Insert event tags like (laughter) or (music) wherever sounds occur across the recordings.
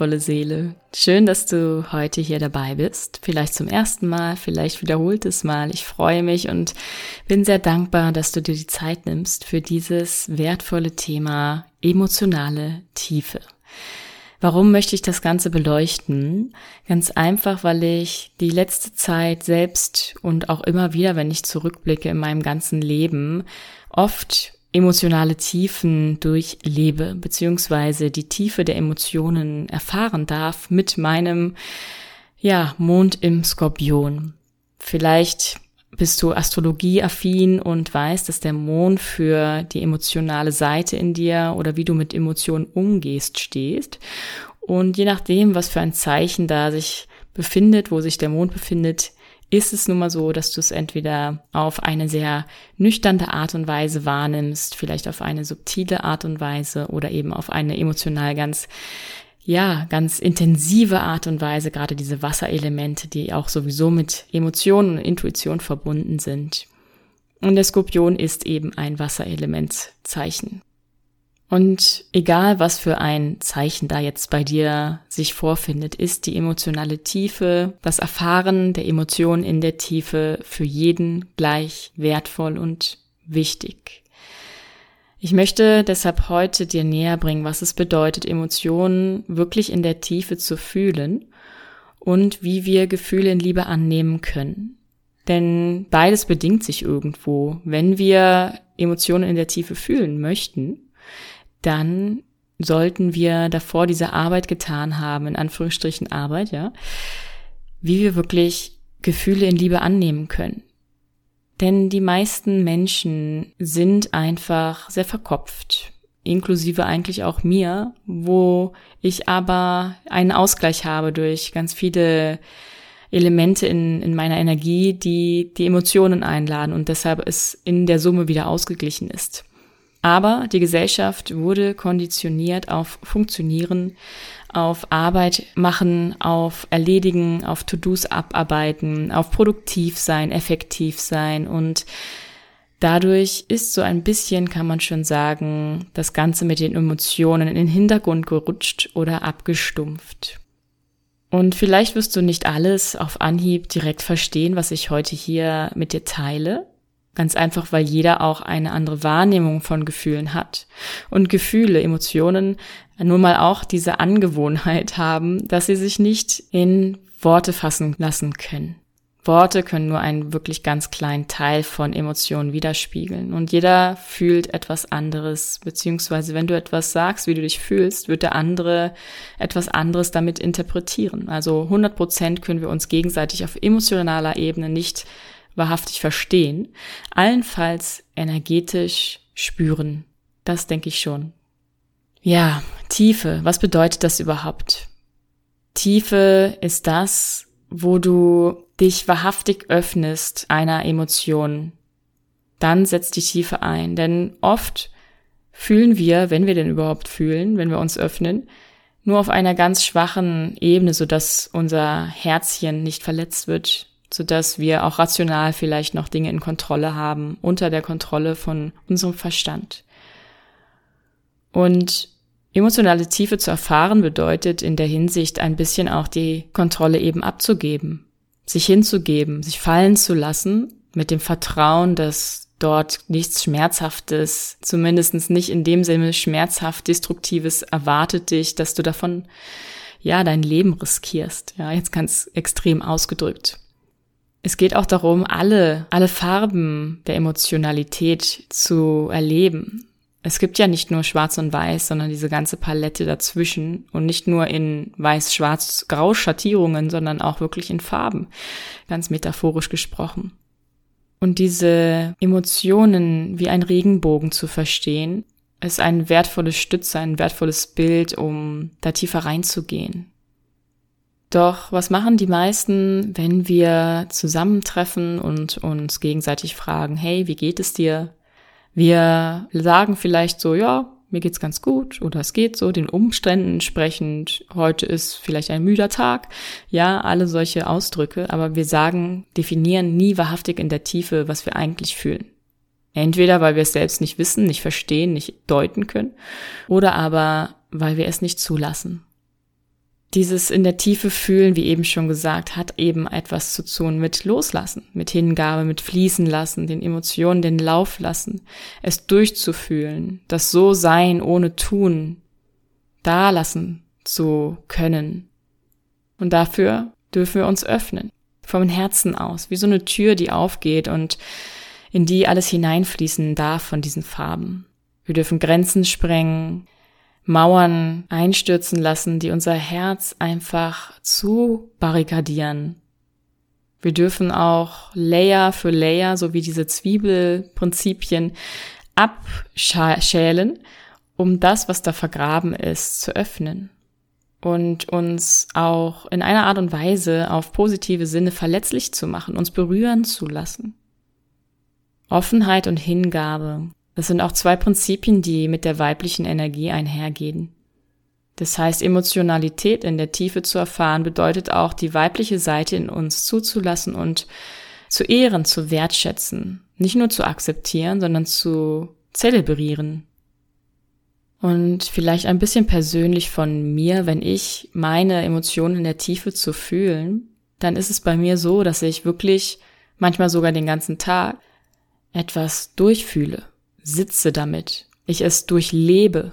wertvolle Seele. Schön, dass du heute hier dabei bist. Vielleicht zum ersten Mal, vielleicht wiederholtes Mal. Ich freue mich und bin sehr dankbar, dass du dir die Zeit nimmst für dieses wertvolle Thema emotionale Tiefe. Warum möchte ich das Ganze beleuchten? Ganz einfach, weil ich die letzte Zeit selbst und auch immer wieder, wenn ich zurückblicke in meinem ganzen Leben, oft emotionale Tiefen durchlebe, beziehungsweise die Tiefe der Emotionen erfahren darf mit meinem, ja, Mond im Skorpion. Vielleicht bist du astrologieaffin und weißt, dass der Mond für die emotionale Seite in dir oder wie du mit Emotionen umgehst stehst. Und je nachdem, was für ein Zeichen da sich befindet, wo sich der Mond befindet, ist es nun mal so, dass du es entweder auf eine sehr nüchterne Art und Weise wahrnimmst, vielleicht auf eine subtile Art und Weise oder eben auf eine emotional ganz ja, ganz intensive Art und Weise, gerade diese Wasserelemente, die auch sowieso mit Emotionen und Intuition verbunden sind. Und der Skorpion ist eben ein Wasserelementzeichen. Und egal, was für ein Zeichen da jetzt bei dir sich vorfindet, ist die emotionale Tiefe, das Erfahren der Emotionen in der Tiefe für jeden gleich wertvoll und wichtig. Ich möchte deshalb heute dir näher bringen, was es bedeutet, Emotionen wirklich in der Tiefe zu fühlen und wie wir Gefühle in Liebe annehmen können. Denn beides bedingt sich irgendwo. Wenn wir Emotionen in der Tiefe fühlen möchten, dann sollten wir davor diese Arbeit getan haben, in Anführungsstrichen Arbeit, ja, wie wir wirklich Gefühle in Liebe annehmen können. Denn die meisten Menschen sind einfach sehr verkopft, inklusive eigentlich auch mir, wo ich aber einen Ausgleich habe durch ganz viele Elemente in, in meiner Energie, die die Emotionen einladen und deshalb es in der Summe wieder ausgeglichen ist. Aber die Gesellschaft wurde konditioniert auf Funktionieren, auf Arbeit machen, auf Erledigen, auf To-Dos abarbeiten, auf produktiv sein, effektiv sein und Dadurch ist so ein bisschen, kann man schon sagen, das Ganze mit den Emotionen in den Hintergrund gerutscht oder abgestumpft. Und vielleicht wirst du nicht alles auf Anhieb direkt verstehen, was ich heute hier mit dir teile. Ganz einfach, weil jeder auch eine andere Wahrnehmung von Gefühlen hat. Und Gefühle, Emotionen nun mal auch diese Angewohnheit haben, dass sie sich nicht in Worte fassen lassen können. Worte können nur einen wirklich ganz kleinen Teil von Emotionen widerspiegeln. Und jeder fühlt etwas anderes, beziehungsweise wenn du etwas sagst, wie du dich fühlst, wird der andere etwas anderes damit interpretieren. Also 100 Prozent können wir uns gegenseitig auf emotionaler Ebene nicht wahrhaftig verstehen, allenfalls energetisch spüren. Das denke ich schon. Ja, Tiefe, was bedeutet das überhaupt? Tiefe ist das, wo du dich wahrhaftig öffnest einer Emotion. Dann setzt die Tiefe ein, denn oft fühlen wir, wenn wir denn überhaupt fühlen, wenn wir uns öffnen, nur auf einer ganz schwachen Ebene, sodass unser Herzchen nicht verletzt wird, so dass wir auch rational vielleicht noch Dinge in Kontrolle haben, unter der Kontrolle von unserem Verstand. Und emotionale Tiefe zu erfahren bedeutet in der Hinsicht ein bisschen auch die Kontrolle eben abzugeben, sich hinzugeben, sich fallen zu lassen mit dem Vertrauen, dass dort nichts Schmerzhaftes, zumindest nicht in dem Sinne schmerzhaft Destruktives erwartet dich, dass du davon ja dein Leben riskierst. Ja, jetzt ganz extrem ausgedrückt. Es geht auch darum, alle, alle Farben der Emotionalität zu erleben. Es gibt ja nicht nur Schwarz und Weiß, sondern diese ganze Palette dazwischen und nicht nur in Weiß-Schwarz-Grau Schattierungen, sondern auch wirklich in Farben, ganz metaphorisch gesprochen. Und diese Emotionen wie ein Regenbogen zu verstehen, ist ein wertvolles Stütze, ein wertvolles Bild, um da tiefer reinzugehen. Doch was machen die meisten, wenn wir zusammentreffen und uns gegenseitig fragen, hey, wie geht es dir? Wir sagen vielleicht so, ja, mir geht's ganz gut oder es geht so, den Umständen entsprechend, heute ist vielleicht ein müder Tag, ja, alle solche Ausdrücke, aber wir sagen, definieren nie wahrhaftig in der Tiefe, was wir eigentlich fühlen. Entweder weil wir es selbst nicht wissen, nicht verstehen, nicht deuten können, oder aber weil wir es nicht zulassen. Dieses in der Tiefe fühlen, wie eben schon gesagt, hat eben etwas zu tun mit Loslassen, mit Hingabe, mit Fließen lassen, den Emotionen den Lauf lassen, es durchzufühlen, das so sein ohne tun, da lassen zu können. Und dafür dürfen wir uns öffnen, vom Herzen aus, wie so eine Tür, die aufgeht und in die alles hineinfließen darf von diesen Farben. Wir dürfen Grenzen sprengen, Mauern einstürzen lassen, die unser Herz einfach zu barrikadieren. Wir dürfen auch Layer für Layer, so wie diese Zwiebelprinzipien, abschälen, um das, was da vergraben ist, zu öffnen und uns auch in einer Art und Weise auf positive Sinne verletzlich zu machen, uns berühren zu lassen. Offenheit und Hingabe das sind auch zwei Prinzipien, die mit der weiblichen Energie einhergehen. Das heißt, Emotionalität in der Tiefe zu erfahren, bedeutet auch, die weibliche Seite in uns zuzulassen und zu ehren, zu wertschätzen. Nicht nur zu akzeptieren, sondern zu zelebrieren. Und vielleicht ein bisschen persönlich von mir, wenn ich meine Emotionen in der Tiefe zu fühlen, dann ist es bei mir so, dass ich wirklich manchmal sogar den ganzen Tag etwas durchfühle sitze damit, ich es durchlebe.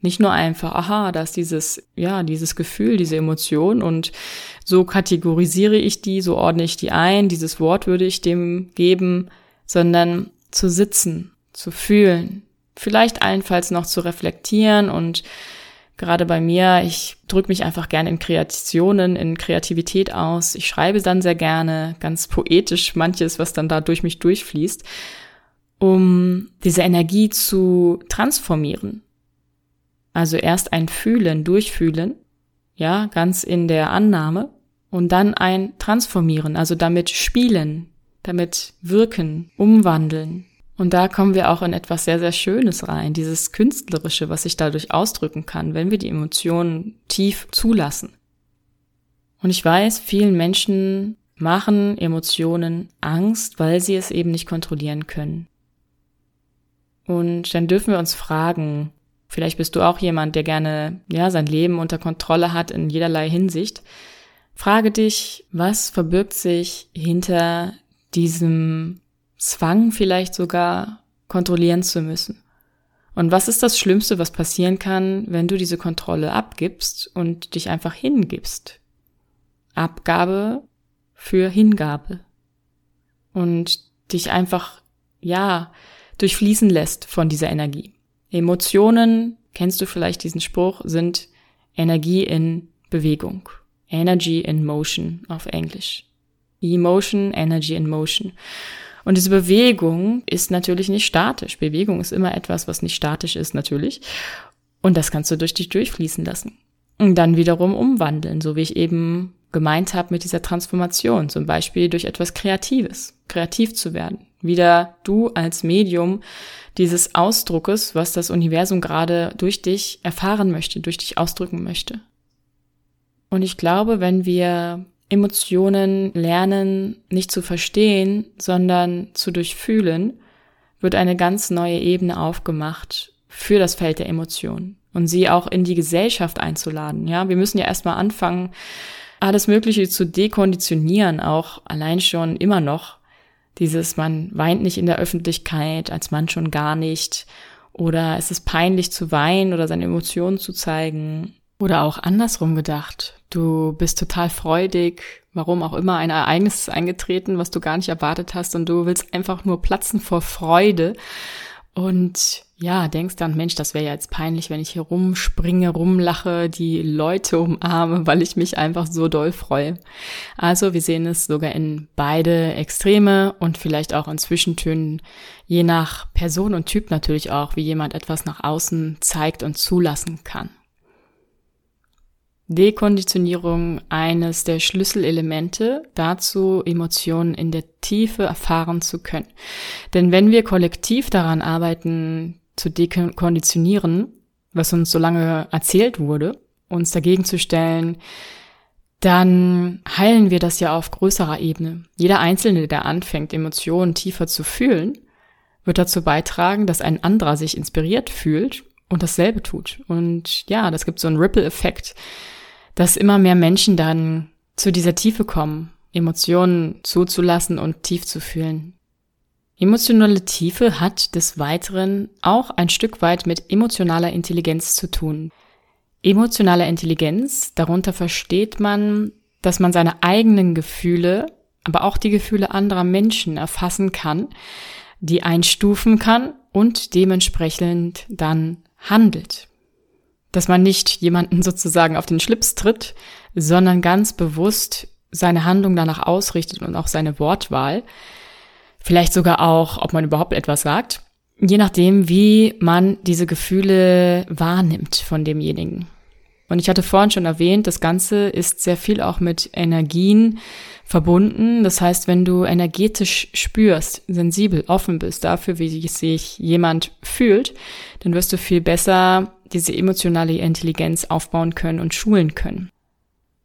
Nicht nur einfach, aha, da ist dieses, ja, dieses Gefühl, diese Emotion und so kategorisiere ich die, so ordne ich die ein, dieses Wort würde ich dem geben, sondern zu sitzen, zu fühlen, vielleicht allenfalls noch zu reflektieren und gerade bei mir, ich drücke mich einfach gerne in Kreationen, in Kreativität aus. Ich schreibe dann sehr gerne, ganz poetisch manches, was dann da durch mich durchfließt um diese Energie zu transformieren. Also erst ein Fühlen, Durchfühlen, ja, ganz in der Annahme und dann ein Transformieren, also damit spielen, damit wirken, umwandeln. Und da kommen wir auch in etwas sehr, sehr Schönes rein, dieses Künstlerische, was sich dadurch ausdrücken kann, wenn wir die Emotionen tief zulassen. Und ich weiß, vielen Menschen machen Emotionen Angst, weil sie es eben nicht kontrollieren können. Und dann dürfen wir uns fragen, vielleicht bist du auch jemand, der gerne, ja, sein Leben unter Kontrolle hat in jederlei Hinsicht. Frage dich, was verbirgt sich hinter diesem Zwang vielleicht sogar kontrollieren zu müssen? Und was ist das Schlimmste, was passieren kann, wenn du diese Kontrolle abgibst und dich einfach hingibst? Abgabe für Hingabe. Und dich einfach, ja, durchfließen lässt von dieser Energie. Emotionen, kennst du vielleicht diesen Spruch, sind Energie in Bewegung. Energy in Motion auf Englisch. Emotion, Energy in Motion. Und diese Bewegung ist natürlich nicht statisch. Bewegung ist immer etwas, was nicht statisch ist, natürlich. Und das kannst du durch dich durchfließen lassen. Und dann wiederum umwandeln, so wie ich eben gemeint habe mit dieser Transformation, zum Beispiel durch etwas Kreatives, kreativ zu werden. Wieder du als Medium dieses Ausdruckes, was das Universum gerade durch dich erfahren möchte, durch dich ausdrücken möchte. Und ich glaube, wenn wir Emotionen lernen, nicht zu verstehen, sondern zu durchfühlen, wird eine ganz neue Ebene aufgemacht für das Feld der Emotionen und sie auch in die Gesellschaft einzuladen. Ja, wir müssen ja erstmal anfangen, alles Mögliche zu dekonditionieren, auch allein schon immer noch. Dieses, man weint nicht in der Öffentlichkeit, als Mann schon gar nicht. Oder es ist peinlich zu weinen oder seine Emotionen zu zeigen. Oder auch andersrum gedacht. Du bist total freudig, warum auch immer ein Ereignis ist eingetreten, was du gar nicht erwartet hast und du willst einfach nur platzen vor Freude und ja, denkst dann, Mensch, das wäre ja jetzt peinlich, wenn ich hier rumspringe, rumlache, die Leute umarme, (laughs) weil ich mich einfach so doll freue. Also wir sehen es sogar in beide Extreme und vielleicht auch in Zwischentönen, je nach Person und Typ natürlich auch, wie jemand etwas nach außen zeigt und zulassen kann. Dekonditionierung eines der Schlüsselelemente dazu, Emotionen in der Tiefe erfahren zu können. Denn wenn wir kollektiv daran arbeiten, zu dekonditionieren, was uns so lange erzählt wurde, uns dagegen zu stellen, dann heilen wir das ja auf größerer Ebene. Jeder Einzelne, der anfängt, Emotionen tiefer zu fühlen, wird dazu beitragen, dass ein anderer sich inspiriert fühlt und dasselbe tut. Und ja, das gibt so einen Ripple-Effekt dass immer mehr Menschen dann zu dieser Tiefe kommen, Emotionen zuzulassen und tief zu fühlen. Emotionale Tiefe hat des Weiteren auch ein Stück weit mit emotionaler Intelligenz zu tun. Emotionale Intelligenz, darunter versteht man, dass man seine eigenen Gefühle, aber auch die Gefühle anderer Menschen erfassen kann, die einstufen kann und dementsprechend dann handelt. Dass man nicht jemanden sozusagen auf den Schlips tritt, sondern ganz bewusst seine Handlung danach ausrichtet und auch seine Wortwahl, vielleicht sogar auch, ob man überhaupt etwas sagt, je nachdem, wie man diese Gefühle wahrnimmt von demjenigen. Und ich hatte vorhin schon erwähnt, das Ganze ist sehr viel auch mit Energien verbunden. Das heißt, wenn du energetisch spürst, sensibel, offen bist dafür, wie sich jemand fühlt, dann wirst du viel besser diese emotionale Intelligenz aufbauen können und schulen können.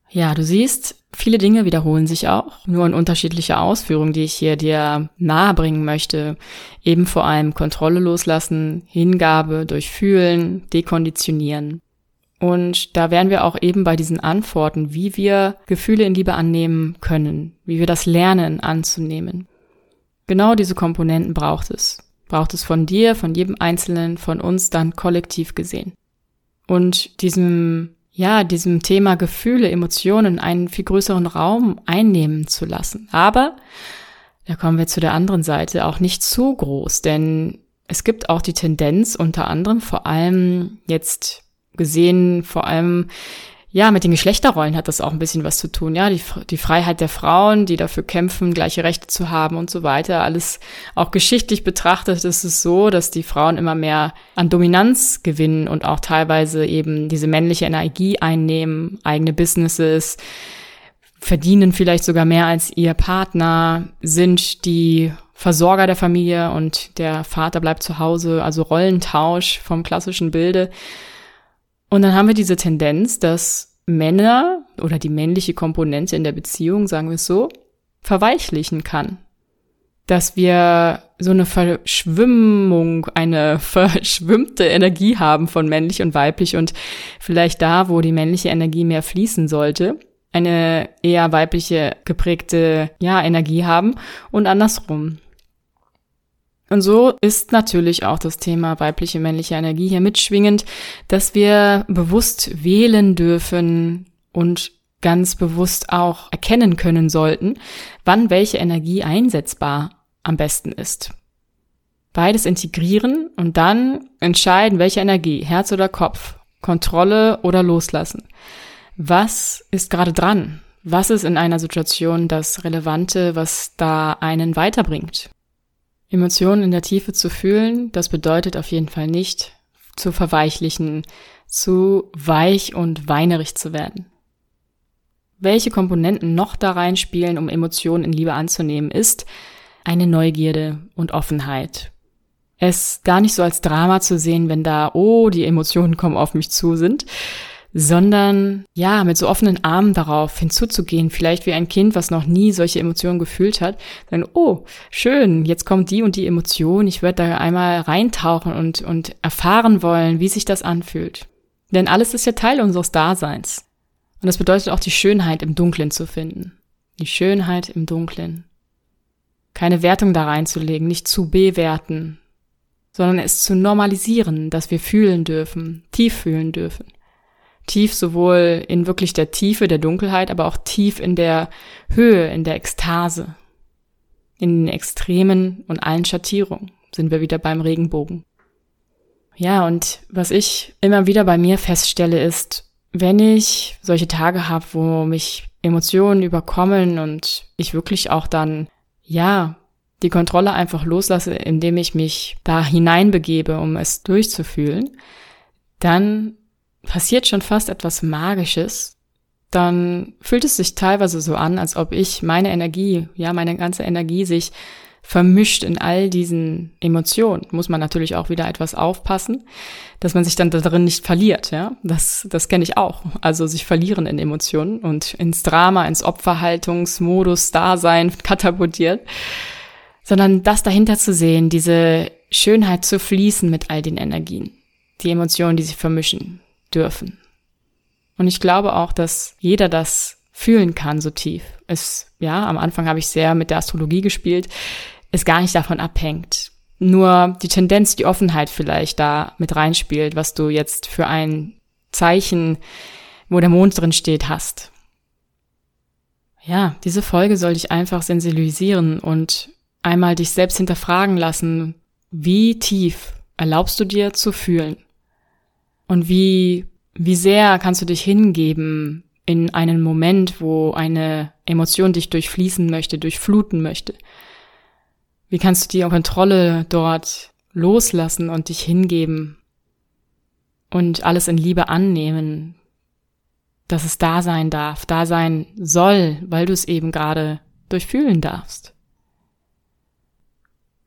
Ja, du siehst, viele Dinge wiederholen sich auch, nur in unterschiedlicher Ausführung, die ich hier dir nahebringen möchte. Eben vor allem Kontrolle loslassen, Hingabe durch Fühlen, Dekonditionieren. Und da wären wir auch eben bei diesen Antworten, wie wir Gefühle in Liebe annehmen können, wie wir das lernen anzunehmen. Genau diese Komponenten braucht es. Braucht es von dir, von jedem Einzelnen, von uns dann kollektiv gesehen. Und diesem ja, diesem Thema Gefühle, Emotionen einen viel größeren Raum einnehmen zu lassen. Aber, da kommen wir zu der anderen Seite, auch nicht zu groß, denn es gibt auch die Tendenz, unter anderem vor allem jetzt gesehen, vor allem ja, mit den Geschlechterrollen hat das auch ein bisschen was zu tun. Ja, die, die Freiheit der Frauen, die dafür kämpfen, gleiche Rechte zu haben und so weiter. Alles auch geschichtlich betrachtet ist es so, dass die Frauen immer mehr an Dominanz gewinnen und auch teilweise eben diese männliche Energie einnehmen, eigene Businesses, verdienen vielleicht sogar mehr als ihr Partner, sind die Versorger der Familie und der Vater bleibt zu Hause, also Rollentausch vom klassischen Bilde. Und dann haben wir diese Tendenz, dass Männer oder die männliche Komponente in der Beziehung, sagen wir es so, verweichlichen kann. Dass wir so eine Verschwimmung, eine (laughs) verschwimmte Energie haben von männlich und weiblich und vielleicht da, wo die männliche Energie mehr fließen sollte, eine eher weibliche geprägte, ja, Energie haben und andersrum. Und so ist natürlich auch das Thema weibliche, männliche Energie hier mitschwingend, dass wir bewusst wählen dürfen und ganz bewusst auch erkennen können sollten, wann welche Energie einsetzbar am besten ist. Beides integrieren und dann entscheiden, welche Energie, Herz oder Kopf, Kontrolle oder Loslassen. Was ist gerade dran? Was ist in einer Situation das Relevante, was da einen weiterbringt? Emotionen in der Tiefe zu fühlen, das bedeutet auf jeden Fall nicht zu verweichlichen, zu weich und weinerig zu werden. Welche Komponenten noch da reinspielen, um Emotionen in Liebe anzunehmen, ist eine Neugierde und Offenheit. Es gar nicht so als Drama zu sehen, wenn da, oh, die Emotionen kommen auf mich zu sind, sondern ja, mit so offenen Armen darauf hinzuzugehen, vielleicht wie ein Kind, was noch nie solche Emotionen gefühlt hat, dann, oh, schön, jetzt kommt die und die Emotion, ich werde da einmal reintauchen und, und erfahren wollen, wie sich das anfühlt. Denn alles ist ja Teil unseres Daseins. Und das bedeutet auch die Schönheit im Dunklen zu finden. Die Schönheit im Dunklen. Keine Wertung da reinzulegen, nicht zu bewerten, sondern es zu normalisieren, dass wir fühlen dürfen, tief fühlen dürfen. Tief sowohl in wirklich der Tiefe der Dunkelheit, aber auch tief in der Höhe, in der Ekstase. In den Extremen und allen Schattierungen sind wir wieder beim Regenbogen. Ja, und was ich immer wieder bei mir feststelle, ist, wenn ich solche Tage habe, wo mich Emotionen überkommen und ich wirklich auch dann, ja, die Kontrolle einfach loslasse, indem ich mich da hineinbegebe, um es durchzufühlen, dann passiert schon fast etwas Magisches, dann fühlt es sich teilweise so an, als ob ich meine Energie, ja, meine ganze Energie sich vermischt in all diesen Emotionen. Muss man natürlich auch wieder etwas aufpassen, dass man sich dann da drin nicht verliert, ja. Das, das kenne ich auch. Also sich verlieren in Emotionen und ins Drama, ins Opferhaltungsmodus Dasein (laughs) katapultiert. Sondern das dahinter zu sehen, diese Schönheit zu fließen mit all den Energien. Die Emotionen, die sich vermischen dürfen. Und ich glaube auch, dass jeder das fühlen kann so tief. Es, ja, am Anfang habe ich sehr mit der Astrologie gespielt, es gar nicht davon abhängt. Nur die Tendenz, die Offenheit vielleicht da mit reinspielt, was du jetzt für ein Zeichen, wo der Mond drin steht, hast. Ja, diese Folge soll dich einfach sensibilisieren und einmal dich selbst hinterfragen lassen, wie tief erlaubst du dir zu fühlen? Und wie, wie sehr kannst du dich hingeben in einen Moment, wo eine Emotion dich durchfließen möchte, durchfluten möchte? Wie kannst du die Kontrolle dort loslassen und dich hingeben und alles in Liebe annehmen, dass es da sein darf, da sein soll, weil du es eben gerade durchfühlen darfst.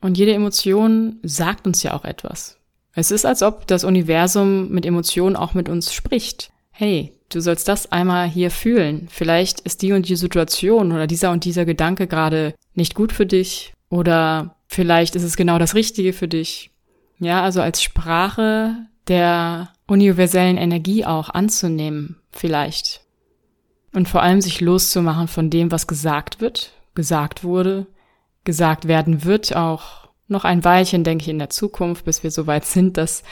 Und jede Emotion sagt uns ja auch etwas. Es ist, als ob das Universum mit Emotionen auch mit uns spricht. Hey, du sollst das einmal hier fühlen. Vielleicht ist die und die Situation oder dieser und dieser Gedanke gerade nicht gut für dich oder vielleicht ist es genau das Richtige für dich. Ja, also als Sprache der universellen Energie auch anzunehmen, vielleicht. Und vor allem sich loszumachen von dem, was gesagt wird, gesagt wurde, gesagt werden wird, auch noch ein Weilchen, denke ich, in der Zukunft, bis wir so weit sind, dass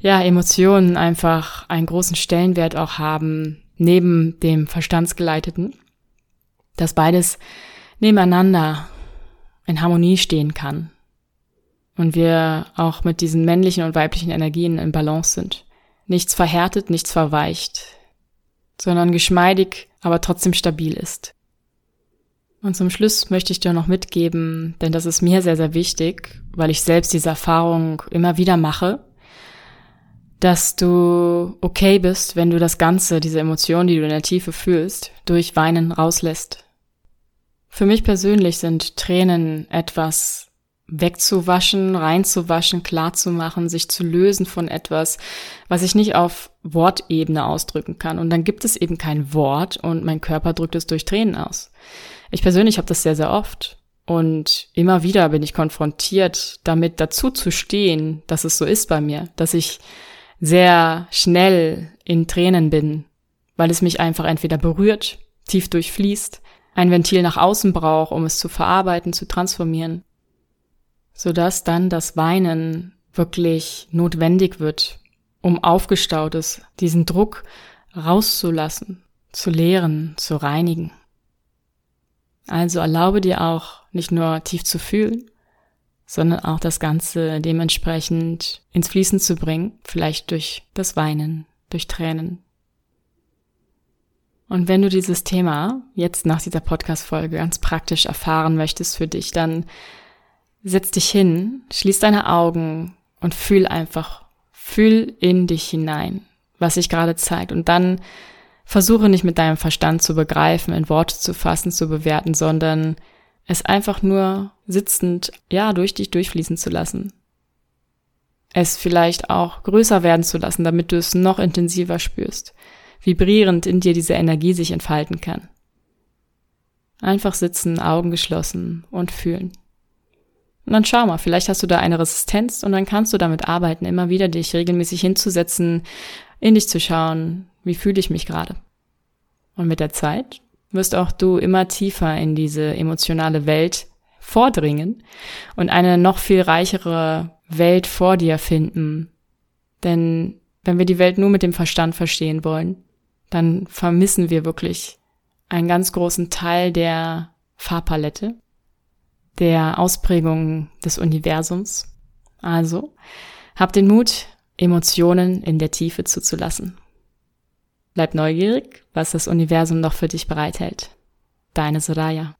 ja Emotionen einfach einen großen Stellenwert auch haben, neben dem Verstandsgeleiteten, dass beides nebeneinander in Harmonie stehen kann und wir auch mit diesen männlichen und weiblichen Energien in Balance sind. Nichts verhärtet, nichts verweicht, sondern geschmeidig, aber trotzdem stabil ist. Und zum Schluss möchte ich dir noch mitgeben, denn das ist mir sehr, sehr wichtig, weil ich selbst diese Erfahrung immer wieder mache, dass du okay bist, wenn du das Ganze, diese Emotionen, die du in der Tiefe fühlst, durch Weinen rauslässt. Für mich persönlich sind Tränen etwas wegzuwaschen, reinzuwaschen, klarzumachen, sich zu lösen von etwas, was ich nicht auf Wortebene ausdrücken kann. Und dann gibt es eben kein Wort und mein Körper drückt es durch Tränen aus. Ich persönlich habe das sehr, sehr oft. Und immer wieder bin ich konfrontiert, damit dazu zu stehen, dass es so ist bei mir, dass ich sehr schnell in Tränen bin, weil es mich einfach entweder berührt, tief durchfließt, ein Ventil nach außen braucht, um es zu verarbeiten, zu transformieren sodass dann das Weinen wirklich notwendig wird, um aufgestautes, diesen Druck rauszulassen, zu leeren, zu reinigen. Also erlaube dir auch nicht nur tief zu fühlen, sondern auch das Ganze dementsprechend ins Fließen zu bringen, vielleicht durch das Weinen, durch Tränen. Und wenn du dieses Thema jetzt nach dieser Podcast-Folge ganz praktisch erfahren möchtest für dich, dann setz dich hin, schließ deine Augen und fühl einfach, fühl in dich hinein, was sich gerade zeigt. Und dann versuche nicht mit deinem Verstand zu begreifen, in Worte zu fassen, zu bewerten, sondern es einfach nur sitzend, ja, durch dich durchfließen zu lassen. Es vielleicht auch größer werden zu lassen, damit du es noch intensiver spürst, vibrierend in dir diese Energie sich entfalten kann. Einfach sitzen, Augen geschlossen und fühlen. Und dann schau mal, vielleicht hast du da eine Resistenz und dann kannst du damit arbeiten, immer wieder dich regelmäßig hinzusetzen, in dich zu schauen, wie fühle ich mich gerade. Und mit der Zeit wirst auch du immer tiefer in diese emotionale Welt vordringen und eine noch viel reichere Welt vor dir finden. Denn wenn wir die Welt nur mit dem Verstand verstehen wollen, dann vermissen wir wirklich einen ganz großen Teil der Farbpalette der Ausprägung des Universums. Also, hab den Mut, Emotionen in der Tiefe zuzulassen. Bleib neugierig, was das Universum noch für dich bereithält. Deine Soraya.